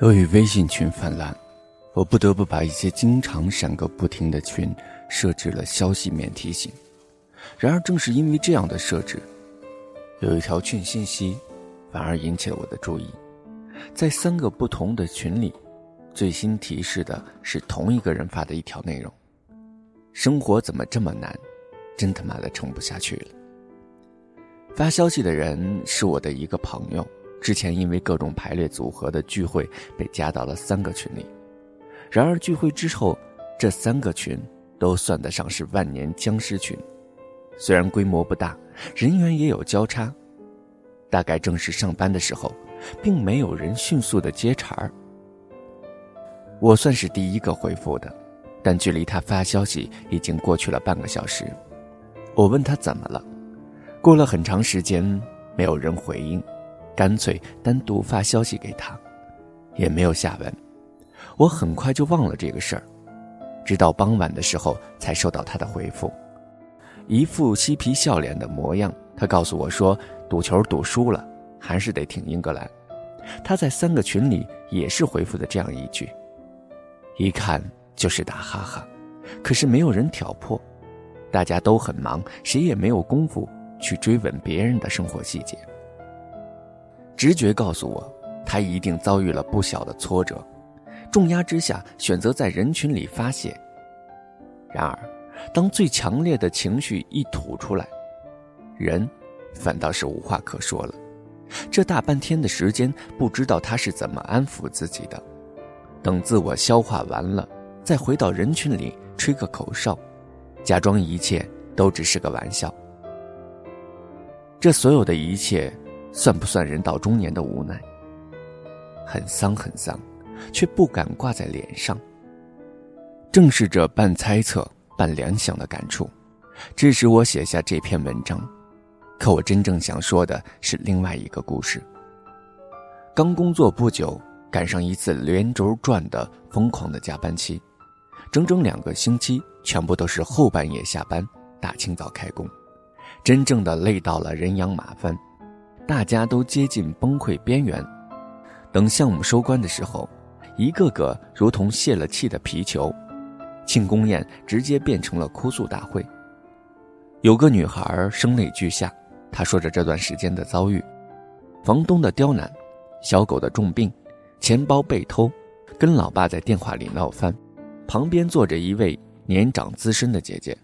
由于微信群泛滥，我不得不把一些经常闪个不停的群设置了消息免提醒。然而，正是因为这样的设置，有一条群信息反而引起了我的注意。在三个不同的群里，最新提示的是同一个人发的一条内容：“生活怎么这么难？真他妈的撑不下去了。”发消息的人是我的一个朋友。之前因为各种排列组合的聚会被加到了三个群里，然而聚会之后，这三个群都算得上是万年僵尸群，虽然规模不大，人员也有交叉，大概正是上班的时候，并没有人迅速的接茬儿。我算是第一个回复的，但距离他发消息已经过去了半个小时，我问他怎么了，过了很长时间，没有人回应。干脆单独发消息给他，也没有下文。我很快就忘了这个事儿，直到傍晚的时候才收到他的回复，一副嬉皮笑脸的模样。他告诉我说，赌球赌输了，还是得挺英格兰。他在三个群里也是回复的这样一句，一看就是打哈哈。可是没有人挑破，大家都很忙，谁也没有功夫去追问别人的生活细节。直觉告诉我，他一定遭遇了不小的挫折，重压之下选择在人群里发泄。然而，当最强烈的情绪一吐出来，人反倒是无话可说了。这大半天的时间，不知道他是怎么安抚自己的。等自我消化完了，再回到人群里吹个口哨，假装一切都只是个玩笑。这所有的一切。算不算人到中年的无奈？很丧很丧，却不敢挂在脸上。正是这半猜测半联想的感触，致使我写下这篇文章。可我真正想说的是另外一个故事。刚工作不久，赶上一次连轴转的疯狂的加班期，整整两个星期，全部都是后半夜下班，大清早开工，真正的累到了人仰马翻。大家都接近崩溃边缘，等项目收官的时候，一个个如同泄了气的皮球，庆功宴直接变成了哭诉大会。有个女孩声泪俱下，她说着这段时间的遭遇：房东的刁难，小狗的重病，钱包被偷，跟老爸在电话里闹翻。旁边坐着一位年长资深的姐姐，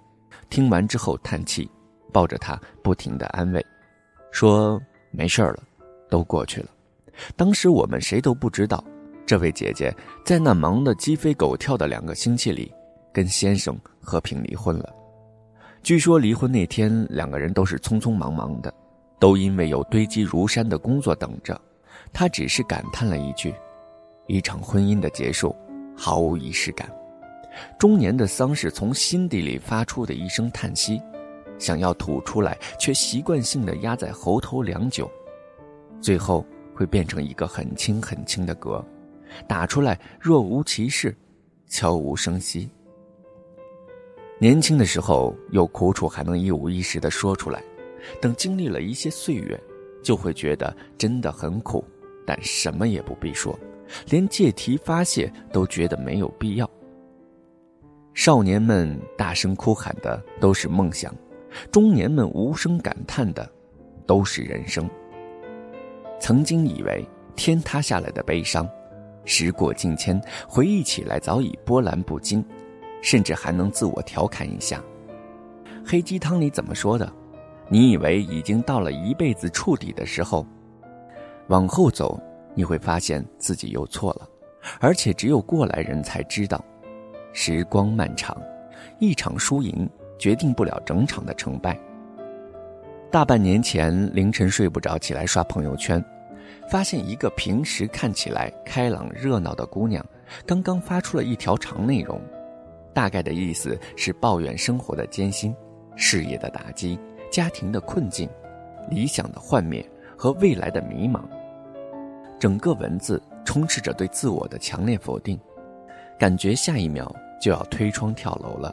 听完之后叹气，抱着她不停的安慰，说。没事了，都过去了。当时我们谁都不知道，这位姐姐在那忙得鸡飞狗跳的两个星期里，跟先生和平离婚了。据说离婚那天，两个人都是匆匆忙忙的，都因为有堆积如山的工作等着。她只是感叹了一句：“一场婚姻的结束，毫无仪式感。”中年的丧是从心底里发出的一声叹息。想要吐出来，却习惯性的压在喉头良久，最后会变成一个很轻很轻的嗝，打出来若无其事，悄无声息。年轻的时候有苦楚还能一五一十的说出来，等经历了一些岁月，就会觉得真的很苦，但什么也不必说，连借题发泄都觉得没有必要。少年们大声哭喊的都是梦想。中年们无声感叹的，都是人生。曾经以为天塌下来的悲伤，时过境迁，回忆起来早已波澜不惊，甚至还能自我调侃一下。黑鸡汤里怎么说的？你以为已经到了一辈子触底的时候，往后走，你会发现自己又错了，而且只有过来人才知道，时光漫长，一场输赢。决定不了整场的成败。大半年前凌晨睡不着，起来刷朋友圈，发现一个平时看起来开朗热闹的姑娘，刚刚发出了一条长内容，大概的意思是抱怨生活的艰辛、事业的打击、家庭的困境、理想的幻灭和未来的迷茫。整个文字充斥着对自我的强烈否定，感觉下一秒就要推窗跳楼了。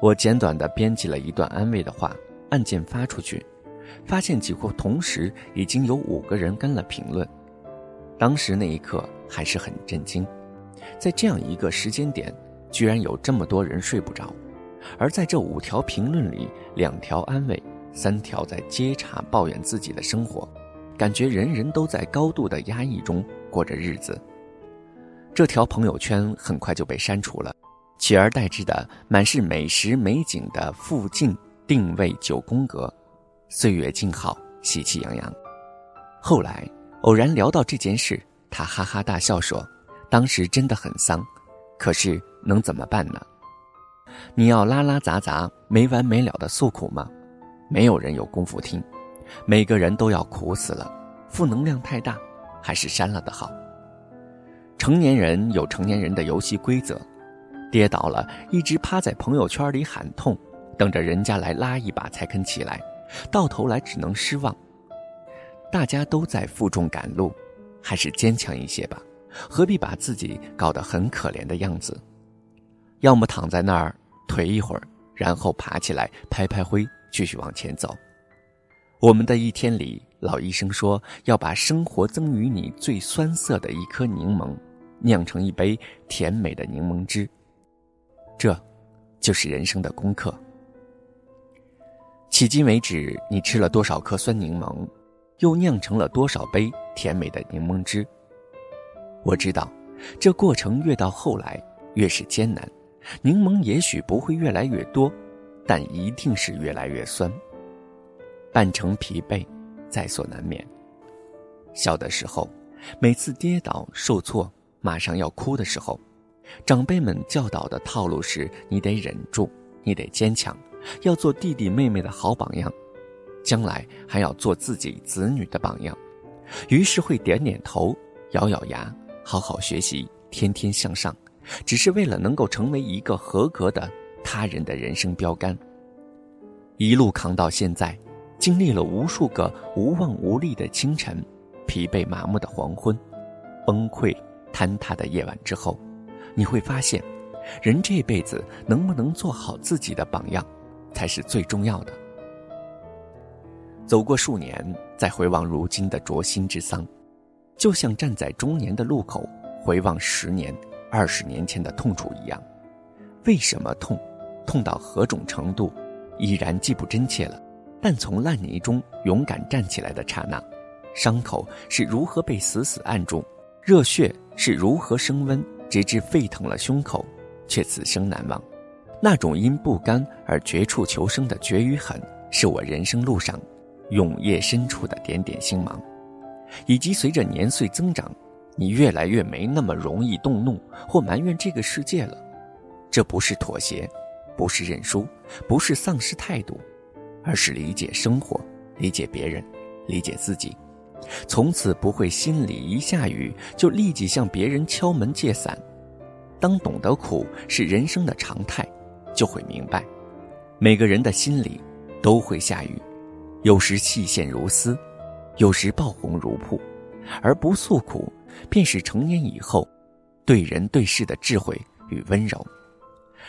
我简短的编辑了一段安慰的话，按键发出去，发现几乎同时已经有五个人跟了评论。当时那一刻还是很震惊，在这样一个时间点，居然有这么多人睡不着，而在这五条评论里，两条安慰，三条在接茬抱怨自己的生活，感觉人人都在高度的压抑中过着日子。这条朋友圈很快就被删除了，取而代之的满是美食美景的附近定位九宫格，岁月静好，喜气洋洋。后来偶然聊到这件事，他哈哈大笑说：“当时真的很丧，可是能怎么办呢？你要拉拉杂杂、没完没了的诉苦吗？没有人有功夫听，每个人都要苦死了，负能量太大，还是删了的好。成年人有成年人的游戏规则，跌倒了，一直趴在朋友圈里喊痛，等着人家来拉一把才肯起来，到头来只能失望。”大家都在负重赶路，还是坚强一些吧。何必把自己搞得很可怜的样子？要么躺在那儿颓一会儿，然后爬起来拍拍灰，继续往前走。我们的一天里，老医生说要把生活赠予你最酸涩的一颗柠檬，酿成一杯甜美的柠檬汁。这，就是人生的功课。迄今为止，你吃了多少颗酸柠檬？又酿成了多少杯甜美的柠檬汁？我知道，这过程越到后来越是艰难，柠檬也许不会越来越多，但一定是越来越酸。半程疲惫，在所难免。小的时候，每次跌倒受挫，马上要哭的时候，长辈们教导的套路是：你得忍住，你得坚强，要做弟弟妹妹的好榜样。将来还要做自己子女的榜样，于是会点点头，咬咬牙，好好学习，天天向上，只是为了能够成为一个合格的他人的人生标杆。一路扛到现在，经历了无数个无望无力的清晨，疲惫麻木的黄昏，崩溃坍塌的夜晚之后，你会发现，人这辈子能不能做好自己的榜样，才是最重要的。走过数年，再回望如今的灼心之丧，就像站在中年的路口回望十年、二十年前的痛楚一样。为什么痛？痛到何种程度？已然记不真切了。但从烂泥中勇敢站起来的刹那，伤口是如何被死死按住，热血是如何升温，直至沸腾了胸口，却此生难忘。那种因不甘而绝处求生的绝与狠，是我人生路上。永夜深处的点点星芒，以及随着年岁增长，你越来越没那么容易动怒或埋怨这个世界了。这不是妥协，不是认输，不是丧失态度，而是理解生活，理解别人，理解自己。从此不会心里一下雨就立即向别人敲门借伞。当懂得苦是人生的常态，就会明白，每个人的心里都会下雨。有时细线如丝，有时爆红如瀑，而不诉苦，便是成年以后对人对事的智慧与温柔。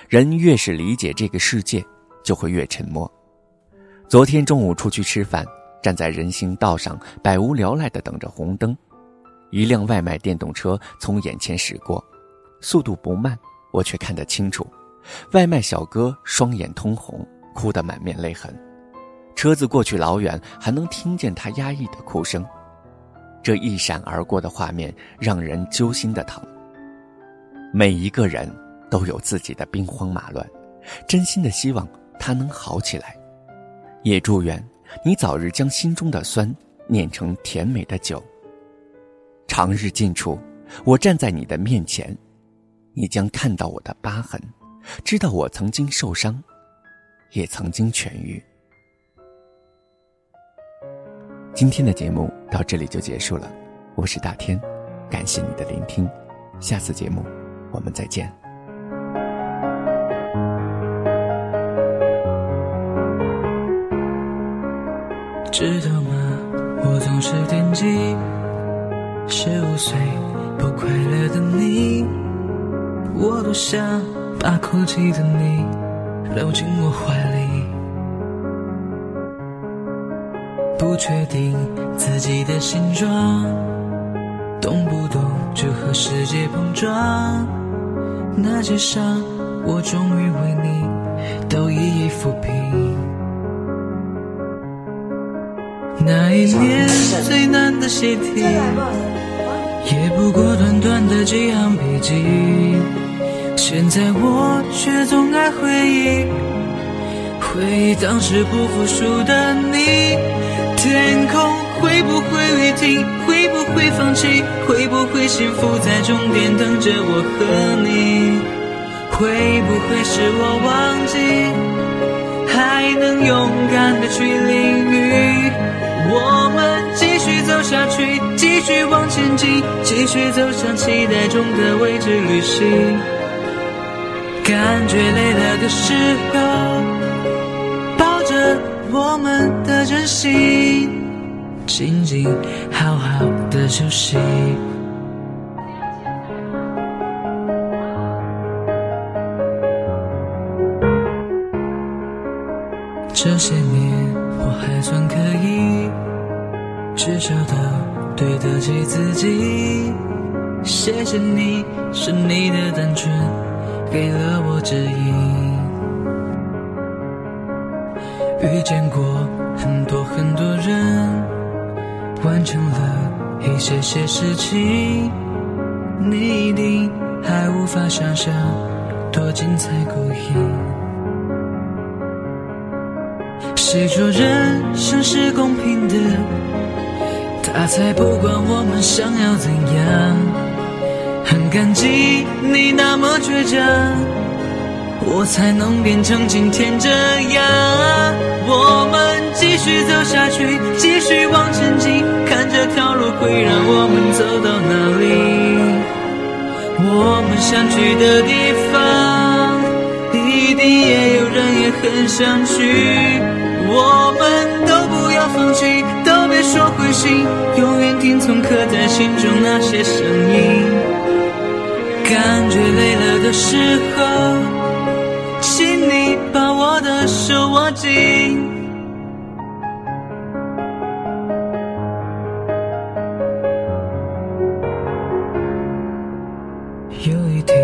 人越是理解这个世界，就会越沉默。昨天中午出去吃饭，站在人行道上，百无聊赖地等着红灯，一辆外卖电动车从眼前驶过，速度不慢，我却看得清楚，外卖小哥双眼通红，哭得满面泪痕。车子过去老远，还能听见他压抑的哭声。这一闪而过的画面让人揪心的疼。每一个人都有自己的兵荒马乱，真心的希望他能好起来，也祝愿你早日将心中的酸碾成甜美的酒。长日尽处，我站在你的面前，你将看到我的疤痕，知道我曾经受伤，也曾经痊愈。今天的节目到这里就结束了，我是大天，感谢你的聆听，下次节目我们再见。知道吗？我总是惦记十五岁不快乐的你，我多想把哭泣的你搂进我怀里。不确定自己的形状，动不动就和世界碰撞，那些伤我终于为你都一一抚平。那一年最难的习题，也不过短短的几行笔记。现在我却总爱回忆，回忆当时不服输的你。天空会不会雨停？会不会放弃？会不会幸福在终点等着我和你？会不会是我忘记，还能勇敢的去淋雨？我们继续走下去，继续往前进，继续走向期待中的未知旅行。感觉累了的时候，抱着我们的真心，静静好好的休息。这些我还算可以，至少都对得起自己。谢谢你，是你的单纯给了我指引。遇见过很多很多人，完成了一些些事情，你一定还无法想象多精彩过瘾。谁说人生是公平的？他才不管我们想要怎样。很感激你那么倔强，我才能变成今天这样。我们继续走下去，继续往前进，看这条路会让我们走到哪里。我们想去的地方，一定也有人也很想去。我们都不要放弃，都别说灰心，永远听从刻在心中那些声音。感觉累了的时候，请你把我的手握紧。有一天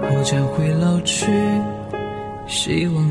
我将会老去，希望